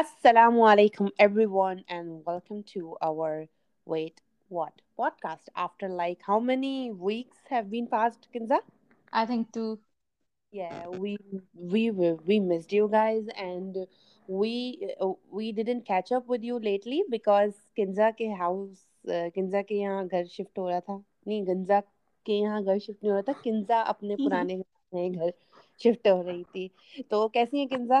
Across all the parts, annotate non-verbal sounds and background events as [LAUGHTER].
Assalamu alaikum, everyone, and welcome to our Wait What podcast. After like how many weeks have been passed, Kinza? I think two. Yeah, we we were we missed you guys, and we we didn't catch up with you lately because Kinza ke house Kinza ke yahan ghar shift ho raha tha. نہیں گنزا کے یہاں گھر shift نہیں ہو رہا تھا کنزا اپنے پرانے گھر شفٹ ہو رہی تھی تو کیسی ہیں کنزا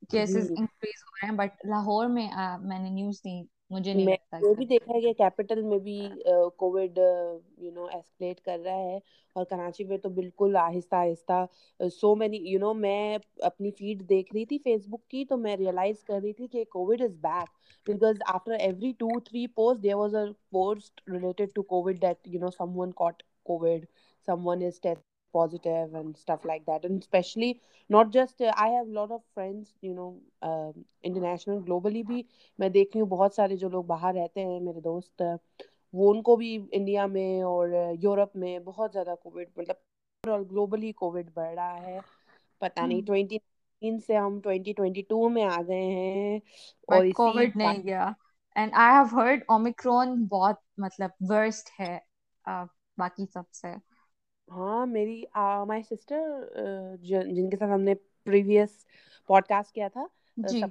کیسز جی۔ انکریز ہو رہے ہیں بٹ لاہور میں میں میں نے نیوز مجھے نہیں لگتا وہ بھی بھی دیکھا capital covid you know escalate کر رہا ہے اور کراچی میں تو بالکل آہستہ آہستہ سو مینی یو نو میں اپنی فیڈ دیکھ رہی تھی فیس بک کی تو میں ریئلائز کر رہی تھی کہ covid is back because after every two three post there was a post related to covid covid that you know some some one one caught is test positive and stuff like that and especially not just uh, i have a lot of friends you know uh, international globally bhi main dekhi hu bahut sare jo log bahar rehte hain mere dost wo unko bhi india mein aur uh, europe mein bahut zyada covid matlab overall globally covid badh raha hai pata hmm. nahi 2019 se hum 2022 mein aa gaye hain aur isi covid nahi gaya and i have heard omicron bahut matlab worst hai uh, baki sab se ہاں میری sister جن کے ساتھ ہم نے جی۔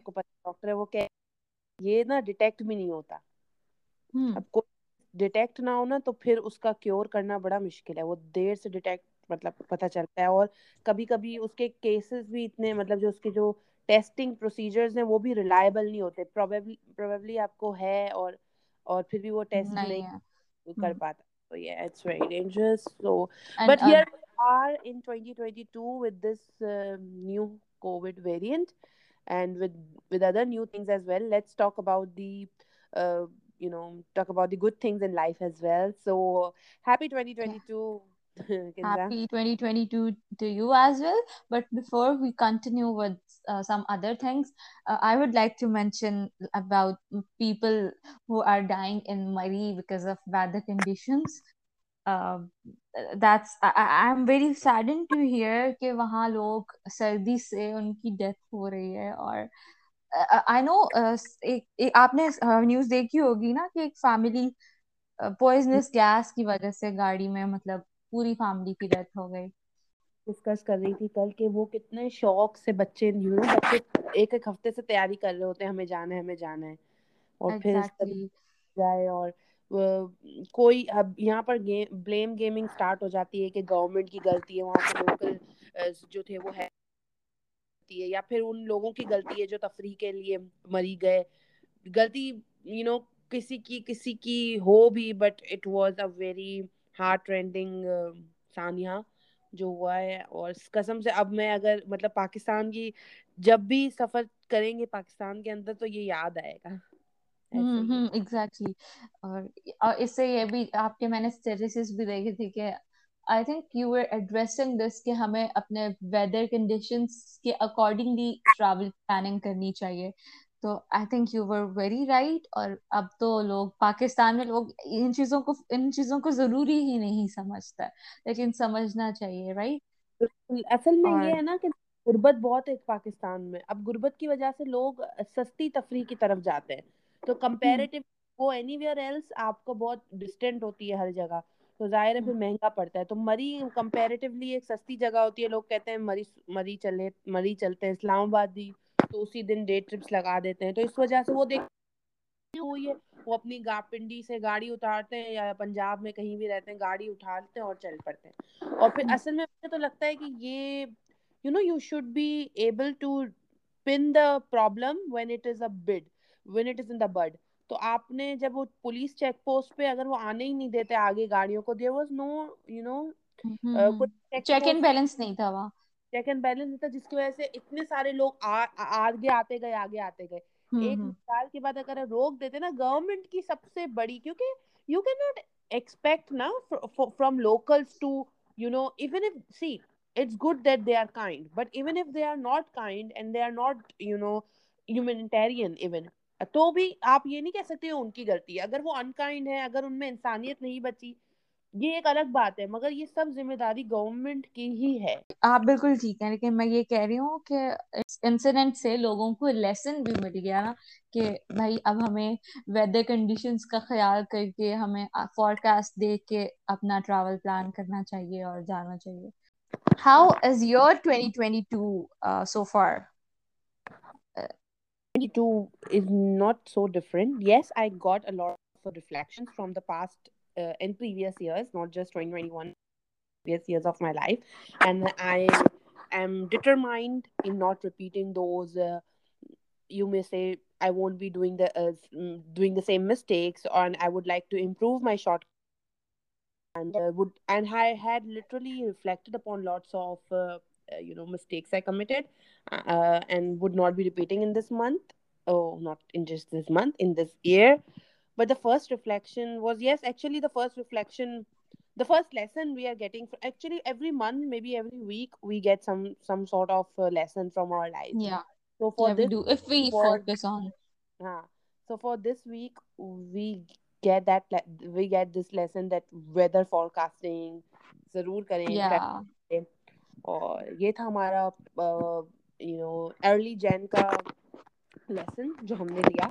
تو پھر اس کا کیور کرنا بڑا مشکل ہے وہ دیر سے ڈیٹیکٹ مطلب پتہ چلتا ہے اور کبھی کبھی اس کے کیسز بھی اتنے مطلب وہ بھی ریلائبل نہیں ہوتے ہے اور اور پھر بھی وہ ٹیسٹ کر پاتا گڈ سوپی ٹوئنٹی ٹوئنٹی وہاں لوگ سردی سے ان کی ڈیتھ ہو رہی ہے اور آئی نو آپ نے نیوز دیکھی ہوگی نا کہ ایک فیملی پوائزنس گیس کی وجہ سے گاڑی میں مطلب پوری فیملی کی ڈیتھ ہو گئی ڈسکس کر رہی تھی کل کہ وہ کتنے شوق سے بچے یوں بچے ایک ایک ہفتے سے تیاری کر رہے ہوتے ہیں ہمیں جانا ہے ہمیں جانا ہے اور پھر جائے اور کوئی اب یہاں پر بلیم گیمنگ سٹارٹ ہو جاتی ہے کہ گورنمنٹ کی غلطی ہے وہاں کے لوکل uh, جو تھے وہ ہے یا پھر ان لوگوں کی غلطی ہے جو تفریح کے لیے مری گئے غلطی یو نو کسی کی کسی کی ہو بھی but it was a very heart rendering جو ہوا ہے اور قسم سے اب میں اگر مطلب پاکستان پاکستان کی جب بھی سفر کریں گے کے اندر تو یہ یاد آئے گا ہمیں اپنے ویدر کے اکارڈنگلی ٹریول پلاننگ کرنی چاہیے تو I think you were very right اور اب تو لوگ پاکستان میں لوگ ان چیزوں کو ان چیزوں کو ضروری ہی نہیں سمجھتا لیکن سمجھنا چاہیے رائٹ اصل میں یہ ہے ہے نا کہ غربت بہت پاکستان میں اب غربت کی وجہ سے لوگ سستی تفریح کی طرف جاتے ہیں تو وہ اینی ویئر ایلس آپ کو بہت ڈسٹینٹ ہوتی ہے ہر جگہ تو ظاہر ہے پھر مہنگا پڑتا ہے تو مری کمپیریٹیولی ایک سستی جگہ ہوتی ہے لوگ کہتے ہیں مری مری چلے مری چلتے ہیں اسلام آباد بھی تو اسی دن ڈے ٹرپس لگا دیتے ہیں تو اس وجہ سے وہ دیکھ ہوئی ہے وہ اپنی گا پنڈی سے گاڑی اتارتے ہیں یا پنجاب میں کہیں بھی رہتے ہیں گاڑی اٹھاتے ہیں اور چل پڑتے ہیں اور پھر اصل میں مجھے تو لگتا ہے کہ یہ you know you should be able to pin the problem when it is a bud when it is in the bird تو آپ نے جب وہ پولیس چیک پوسٹ پہ اگر وہ آنے ہی نہیں دیتے آگے گاڑیوں کو there was no you know check and balance نہیں تھا وہاں چیک اینڈ بیلنس نہیں تھا جس کی وجہ سے اتنے سارے لوگ آگے آتے گئے آگے آتے گئے ایک مثال کے بعد اگر روک دیتے نا گورنمنٹ کی سب سے بڑی کیونکہ یو کین ناٹ ایکسپیکٹ نا from local to you know even if see it's good that they are kind but even if they are not kind and they are not you know humanitarian even تو بھی آپ یہ نہیں کہہ سکتے ان کی غلطی ہے اگر وہ انکائنڈ ہے اگر ان میں انسانیت نہیں بچی یہ ایک الگ بات ہے مگر یہ سب ذمہ داری گورنمنٹ کی ہی ہے آپ بالکل ٹھیک ہیں لیکن میں یہ کہہ رہی ہوں کہ انسیڈنٹ سے لوگوں کو لیسن بھی مل گیا نا کہ بھائی اب ہمیں ویدر کنڈیشنز کا خیال کر کے ہمیں فورکاسٹ دیکھ کے اپنا ٹریول پلان کرنا چاہیے اور جانا چاہیے how is your twenty twenty two so far two is not so different yes I got a lot for reflection from the past doing the same mistakes I would like to improve my short and I had literally reflected upon lots would not be repeating in this month not this month in this year but the first reflection was yes actually the first reflection the first lesson we are getting actually every month maybe every week we get some some sort of lesson from our life یا so far the do if we focus on ہاں so for this week we get that we get this lesson that weather forecasting ضرور کریں یا اور یہ تھا ہمارا you know early Jain کا لیسن جو ہم نے لیا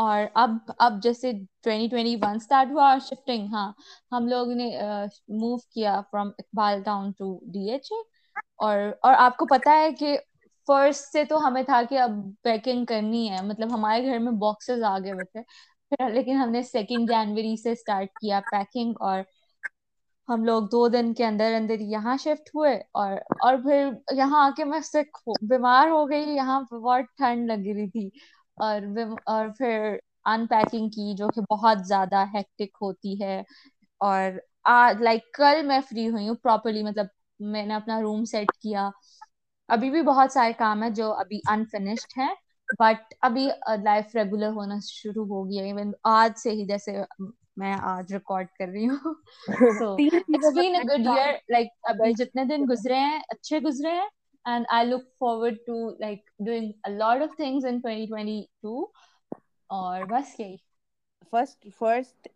اور اب اب جیسے اسٹارٹ ہوا اور شفٹنگ ہاں ہم لوگ نے موو کیا from Iqbal town to D H A اور اور آپ کو پتا ہے کہ فرسٹ سے تو ہمیں تھا کہ اب پیکنگ کرنی ہے مطلب ہمارے گھر میں باکسز آ ہوئے تھے [LAUGHS] لیکن ہم نے سیکنڈ جنوری سے اسٹارٹ کیا پیکنگ اور ہم لوگ دو دن کے اندر اندر یہاں شفٹ ہوئے اور اور پھر یہاں آ کے میں بیمار ہو گئی یہاں بہت ٹھنڈ لگ رہی تھی اور اور پھر ان پیکنگ کی جو کہ بہت زیادہ ہیکٹک ہوتی ہے اور لائک کل میں فری ہوئی ہوں پراپرلی مطلب میں نے اپنا روم سیٹ کیا ابھی بھی بہت سارے کام ہیں جو ابھی انفنشڈ ہیں بٹ ابھی لائف ریگولر ہونا شروع ہو گیا ایون آج سے ہی جیسے میں آج ریکارڈ کر رہی ہوں گڈ ایئر لائک ابھی جتنے دن گزرے ہیں اچھے گزرے ہیں and i look forward to like doing a lot of things in 2022 اور بس یہی فرسٹ فرسٹ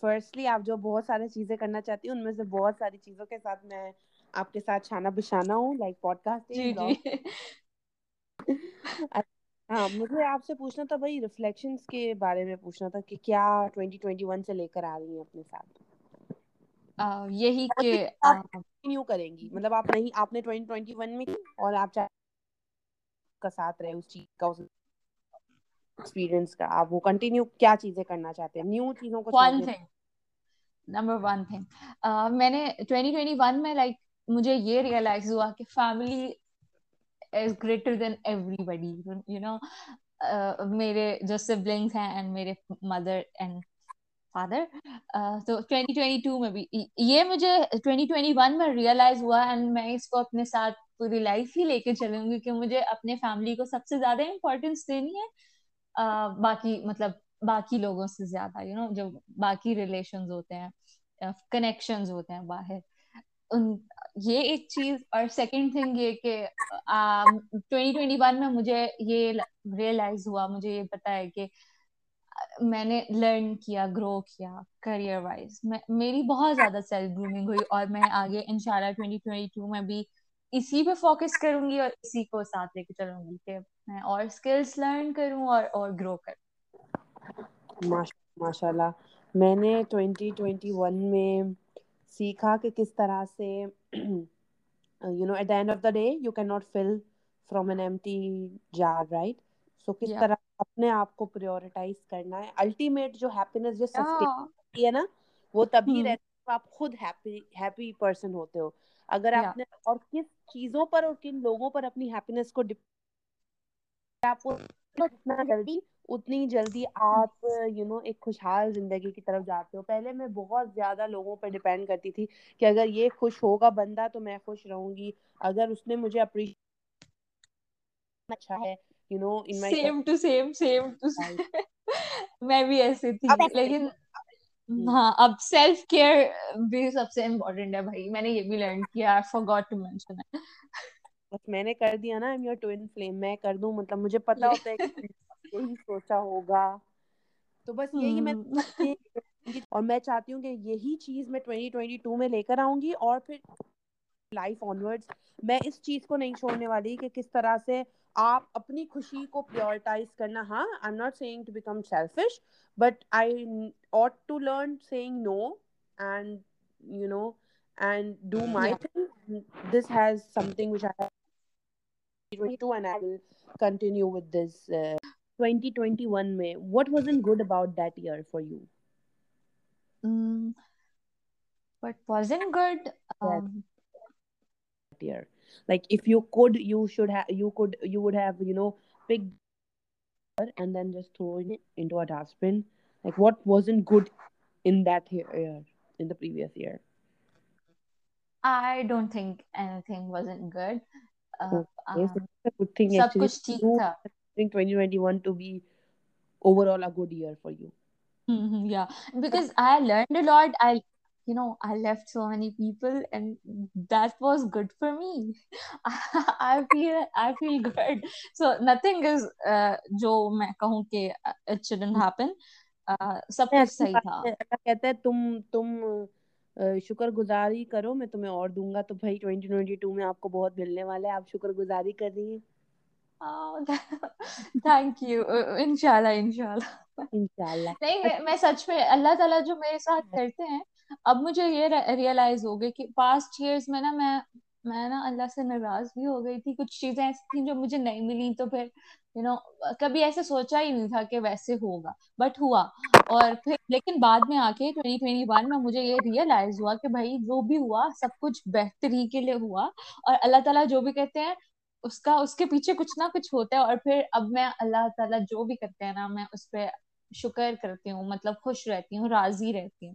فرسٹلی آپ جو بہت سارے چیزیں کرنا چاہتی ہیں ان میں سے بہت ساری چیزوں کے ساتھ میں آپ کے ساتھ چھانا بچھانا ہوں لائک پوڈ کاسٹ ہاں مجھے آپ سے پوچھنا تھا بھائی ریفلیکشنس کے بارے میں پوچھنا تھا کہ کیا ٹوینٹی ٹوینٹی ون سے لے کر آ رہی ہیں اپنے ساتھ میرے جو سبلنگ ہیں فادر تو twenty twenty twenty twenty two میں میں میں بھی یہ مجھے مجھے ون ریئلائز ہوا اینڈ اس کو کو اپنے اپنے ساتھ پوری لائف ہی لے کے چلوں گی کہ فیملی سب سے مطلب سے زیادہ زیادہ امپورٹینس دینی ہے باقی باقی باقی مطلب لوگوں یو نو جو ریلیشنز ہوتے ہیں کنیکشنز ہوتے ہیں باہر ان یہ ایک چیز اور سیکنڈ تھنگ یہ کہ ٹوینٹی ٹوینٹی ون میں مجھے مجھے یہ یہ ریئلائز ہوا پتا ہے کہ میں نے لرن کیا گرو کیا کریئر وائز میری بہت زیادہ سیلف گرومنگ ہوئی اور میں آگے ان شاء اللہ ٹوینٹی ٹوئنٹی ٹو میں بھی اسی پہ فوکس کروں گی اور اسی کو ساتھ لے کے چلوں گی کہ میں اور اسکلس لرن کروں اور اور گرو کروں ماشاء اللہ میں نے ٹوینٹی ٹوینٹی ون میں سیکھا کہ کس طرح سے you know at the end of the day you can not fill from N M T jar right so کس طرح اپنے آپ کو پریورٹائز کرنا ہے الٹیمیٹ جو ہیپینس جو سسٹین ہے نا وہ تبھی رہتی ہے آپ خود ہیپی ہیپی پرسن ہوتے ہو اگر آپ نے اور کس چیزوں پر اور کن لوگوں پر اپنی ہیپینس کو آپ اتنا جلدی اتنی جلدی آپ یو نو ایک خوشحال زندگی کی طرف جاتے ہو پہلے میں بہت زیادہ لوگوں پر ڈپینڈ کرتی تھی کہ اگر یہ خوش ہوگا بندہ تو میں خوش رہوں گی اگر اس نے مجھے اپریشیٹ اچھا ہے میں چاہتی ہوں کہ یہی چیز میں لے کر آؤں گی اور اس چیز کو نہیں چھوڑنے والی کہ کس طرح سے آپ اپنی خوشی کو پیورٹائز کرنا ہاں I not saying to become selfish but I ought to learn saying no and you know and do my thing this has something which I میں like if you could you should have you could you would have you know picked and then just throw it into a dustbin like what wasn't good in that year in the previous year i don't think anything wasn't good think 2021 to be overall a good year for you mm-hmm, yeah because i learned a lot i you میں میں شکر شکر گزاری گزاری کرو تمہیں اور دوں گا تو آپ آپ کو بہت ملنے والا ہے کر رہی ہیں اللہ تعالیٰ جو میرے ساتھ کرتے ہیں اب مجھے یہ ریئلائز ہو گئی کہ پاسٹ ایئرس میں نا میں میں نا اللہ سے ناراض بھی ہو گئی تھی کچھ چیزیں ایسی تھیں جو مجھے نہیں ملی تو پھر یو نو کبھی ایسے سوچا ہی نہیں تھا کہ ویسے ہوگا بٹ ہوا اور پھر لیکن بعد میں میں آ کے ون مجھے یہ ریئلائز ہوا کہ بھائی جو بھی ہوا سب کچھ بہتری کے لیے ہوا اور اللہ تعالیٰ جو بھی کہتے ہیں اس کا اس کے پیچھے کچھ نہ کچھ ہوتا ہے اور پھر اب میں اللہ تعالیٰ جو بھی کرتے ہیں نا میں اس پہ شکر کرتی ہوں مطلب خوش رہتی ہوں راضی رہتی ہوں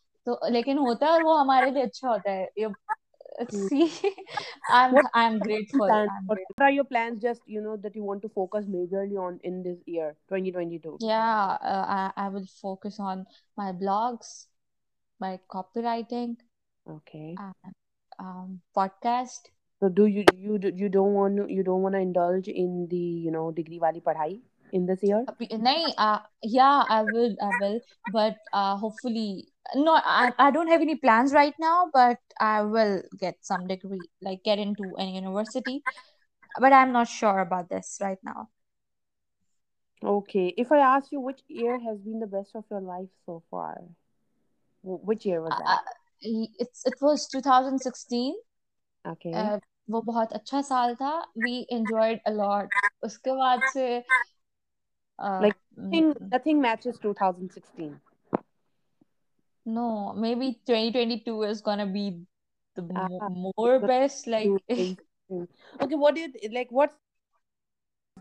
تو لیکن ہوتا ہے اور وہ ہمارے لیے اچھا ہوتا ہے no I, I don't have any plans right now but i will get some degree like get into an university but i'm not sure about this right now okay if i ask you which year has been the best of your life so far which year was that uh, it's, it was 2016 okay uh, وہ بہت اچھا سال تھا we enjoyed a lot اس کے بعد سے like nothing matches 2016 no maybe 2022 is gonna be the uh, more, more best like okay what do you like what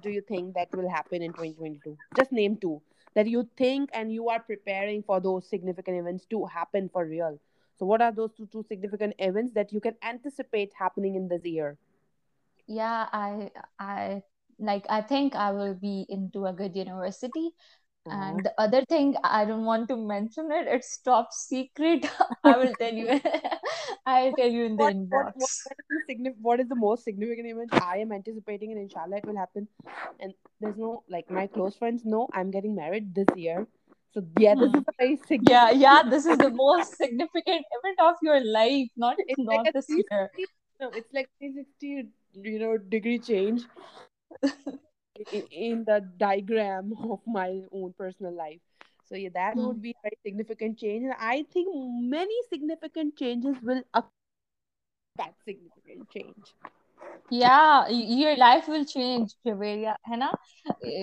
do you think that will happen in 2022 just name two that you think and you are preparing for those significant events to happen for real so what are those two, two significant events that you can anticipate happening in this year yeah i i like i think i will be into a good university and the other thing i don't want to mention it it's top secret i will tell you i'll tell you in the what, inbox what, what, what, is the signif- what is the most significant event i am anticipating and inshallah it will happen and there's no like my close friends know i'm getting married this year so yeah this is a very significant yeah yeah this is the most significant event of your life not it's not like this year no it's like 360 you know degree change in the diagram of my own personal life. So yeah, that mm would be a very significant change. And I think many significant changes will occur that significant change. Yeah, your life will change, Javeria. Hannah,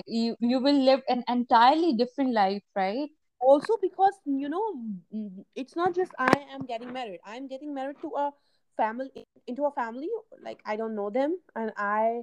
you, you will live an entirely different life, right? Also, because you know, it's not just I am getting married. I'm getting married to a family into a family like I don't know them, and I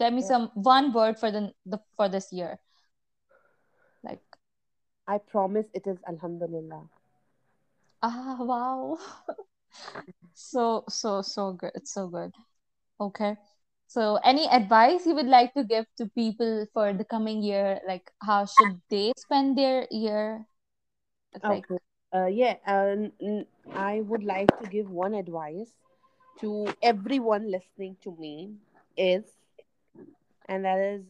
for this وا so goes like to give people fork how شوڈنگ and that is,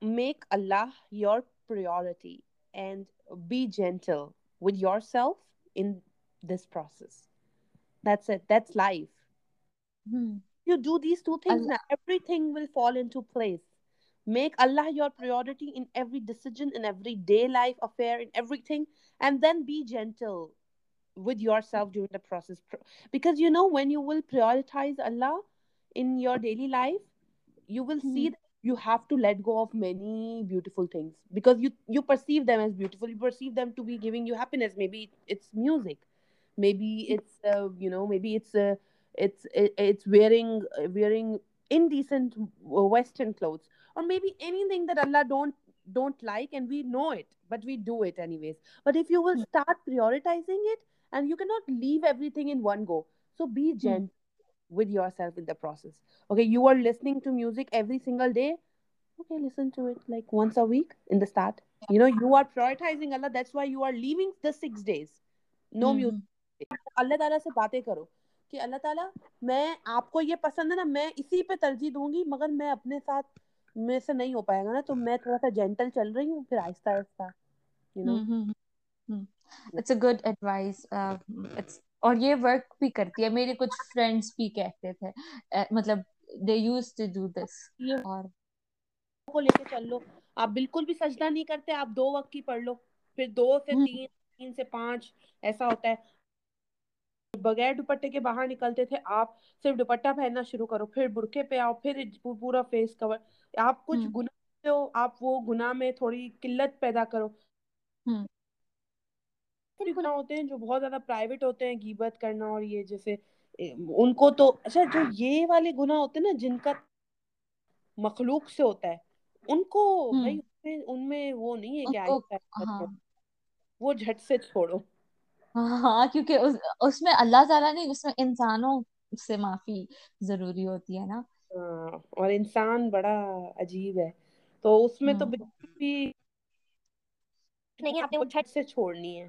make Allah your priority and be gentle with yourself in this process. That's it. That's life. Mm-hmm. You do these two things, now everything will fall into place. Make Allah your priority in every decision, in every day life affair, in everything. And then be gentle with yourself during the process. Because, you know, when you will prioritize Allah in your daily life, you will see hmm. that you have to let go of many beautiful things because them be giving you givingness may beats music western clothes اور maybe anything Allah don't like and we know it but we do anyways but if you کی not leave be giant اللہ تعالیٰ میں آپ کو یہ پسند ہے نا میں اسی پہ ترجیح دوں گی مگر میں اپنے اور یہ ورک بھی کرتی ہے میرے کچھ فرینڈس بھی کہتے تھے مطلب they used to do this اور کو لے کے چل لو آپ بالکل بھی سجدہ نہیں کرتے آپ دو وقت کی پڑھ لو پھر دو سے تین تین سے پانچ ایسا ہوتا ہے بغیر دوپٹے کے باہر نکلتے تھے آپ صرف دوپٹہ پہننا شروع کرو پھر برقعے پہ آؤ پھر پورا فیس کور آپ کچھ گناہ ہو آپ وہ گناہ میں تھوڑی قلت پیدا کرو بھی گناہ ہوتے ہیں جو بہت زیادہ پرائیویٹ ہوتے ہیں غیبت کرنا اور یہ جیسے ان کو تو اچھا جو یہ والے گناہ ہوتے ہیں نا جن کا مخلوق سے ہوتا ہے ان کو بھائی ان میں وہ نہیں ہے کہ ہاں۔ وہ جھٹ سے چھوڑو ہاں, ہاں،, ہاں، کیونکہ اس میں اللہ تعالیٰ نے اس میں انسانوں سے معافی ضروری ہوتی ہے نا اور انسان بڑا عجیب ہے تو اس میں تو بالکل بھی نہیں آپ نے وہ جھٹ سے چھوڑنی ہے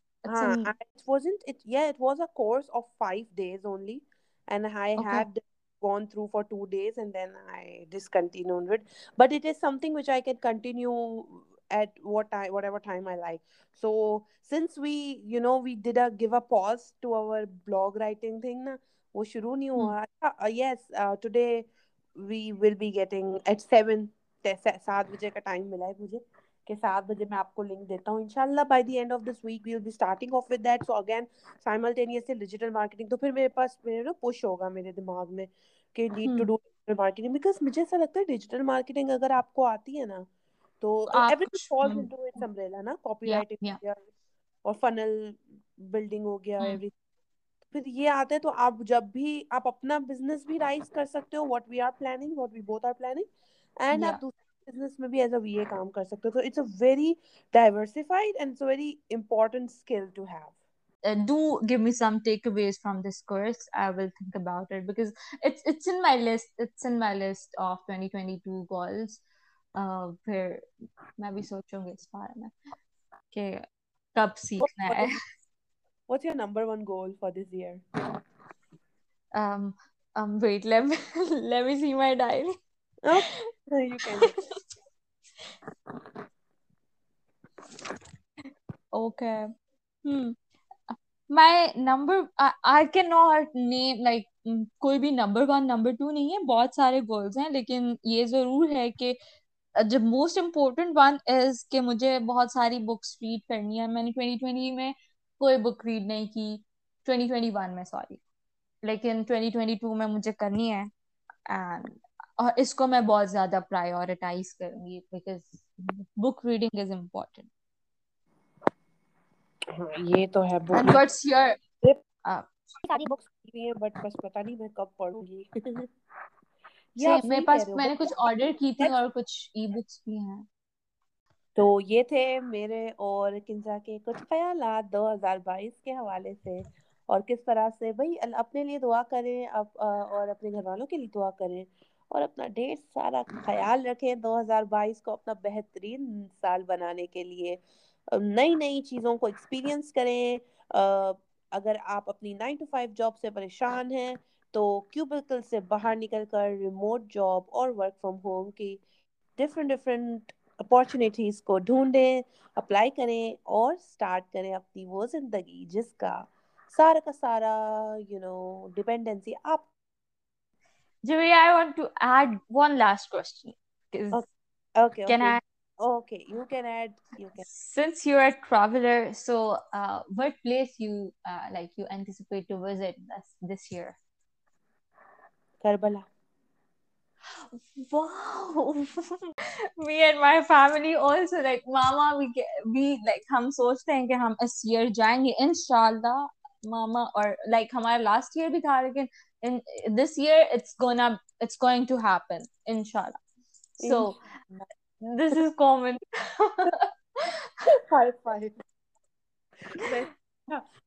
سات بجے کا ٹائم ملا ہے کے سات بجے میں آپ کو لنک دیتا ہوں انشاءاللہ by the end of this week we'll be starting off with that so again simultaneously digital marketing تو پھر میرے پاس میرے نا پش ہوگا میرے دماغ میں کہ need to do digital marketing because مجھے ایسا لگتا ہے ڈیجیٹل مارکیٹنگ اگر آپ کو آتی ہے نا تو every falls into to its umbrella نا کاپی رائٹنگ ہو گیا اور فنل بلڈنگ ہو گیا ایوری پھر یہ آتے ہیں تو آپ جب بھی آپ اپنا بزنس بھی رائز کر سکتے ہو what we are planning what we both are planning and آپ دوسرے بزنس میں بھی ایز اے اے کام کر سکتے ہو it's it's very very diversified and important skill to have میں میں بھی سوچوں گی اس بارے کہ کب سیکھنا ہے diary you can. okay. Hmm. My number, I, I cannot name like کوئی بھی نمبر نمبر ون ٹو نہیں ہے بہت سارے گولس ہیں لیکن یہ ضرور ہے کہ موسٹ امپورٹینٹ ون از کہ مجھے بہت ساری بکس ریڈ کرنی ہے میں نے ٹوینٹی ٹوینٹی میں کوئی بک ریڈ نہیں کی ٹوینٹی ٹوینٹی ون میں سوری لیکن ٹوینٹی ٹوینٹی ٹو میں مجھے کرنی ہے اینڈ اور اس کو میں بہت زیادہ پرائیورٹائز کروں گی because book reading is important یہ تو ہے بک بٹس یور بٹ بس پتہ نہیں میں کب پڑھوں گی [LAUGHS] میرے پاس میں نے کچھ آرڈر کی تھی اور کچھ ای بکس بھی ہیں تو یہ تھے میرے اور کنزا کے کچھ خیالات دو ہزار بائیس کے حوالے سے اور کس طرح سے بھائی اپنے لیے دعا کریں اور اپنے گھر والوں کے لیے دعا کریں اور اپنا ڈھیر سارا خیال رکھیں دو ہزار بائیس کو اپنا بہترین سال بنانے کے لیے نئی نئی چیزوں کو ایکسپیرئنس کریں اگر آپ اپنی نائن ٹو فائیو جاب سے پریشان ہیں تو کیوبیکل سے باہر نکل کر ریموٹ جاب اور ورک فرام ہوم کی ڈفرینٹ ڈفرینٹ اپارچونیٹیز کو ڈھونڈیں اپلائی کریں اور اسٹارٹ کریں اپنی وہ زندگی جس کا سارا کا سارا یو نو ڈپینڈنسی آپ ہم سوچتے ہیں کہ ہم اس ایئر جائیں گے ان شاء اللہ ماما اور لائک ہمارا لاسٹ ایئر بھی تھا لیکن in this year it's gonna it's going to happen inshallah so this is common [LAUGHS] five, five.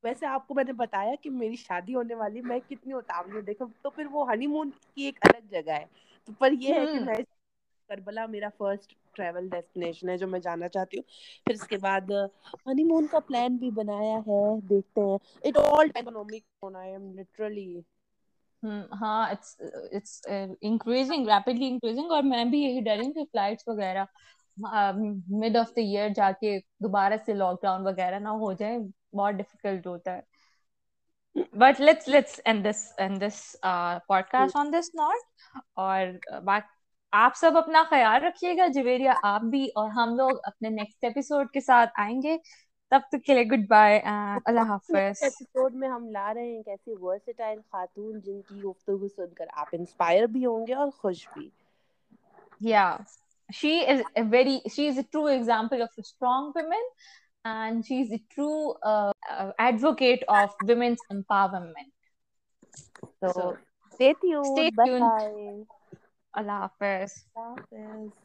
ویسے آپ کو میں نے بتایا کہ میری شادی ہونے والی میں کتنی اتاولی ہوں دیکھو تو پھر وہ ہنی مون کی ایک الگ جگہ ہے تو پر یہ ہے کہ میں کربلا میرا فرسٹ ٹریول ڈیسٹینیشن ہے جو میں جانا چاہتی ہوں پھر اس کے بعد ہنی مون کا پلان بھی بنایا ہے دیکھتے ہیں اٹ آل اکنومک ہونا ہے لٹرلی ہاں انکریزنگ ریپڈلی انکریزنگ اور میں بھی یہی ڈر ہوں کہ فلائٹ وغیرہ مڈ آف دا ایئر جا کے دوبارہ سے لاک ڈاؤن وغیرہ نہ ہو جائے بہت ڈیفیکلٹ ہوتا ہے but let's let's in this in this podcast on this note اور آپ سب اپنا خیال رکھیے گا جویریا آپ بھی اور ہم لوگ اپنے نیکسٹ ایپیسوڈ کے ساتھ آئیں گے تب تک کے لیے گڈ بائے اللہ حافظ ایپیسوڈ میں ہم لا رہے ہیں کیسی ورسٹائل خاتون جن کی گفتگو سن کر آپ انسپائر بھی ہوں گے اور خوش بھی یا she is a very she is a true example of strong women and she is a true advocate of women's empowerment تو دیتی ہوں بائے اللہ حافظ اللہ حافظ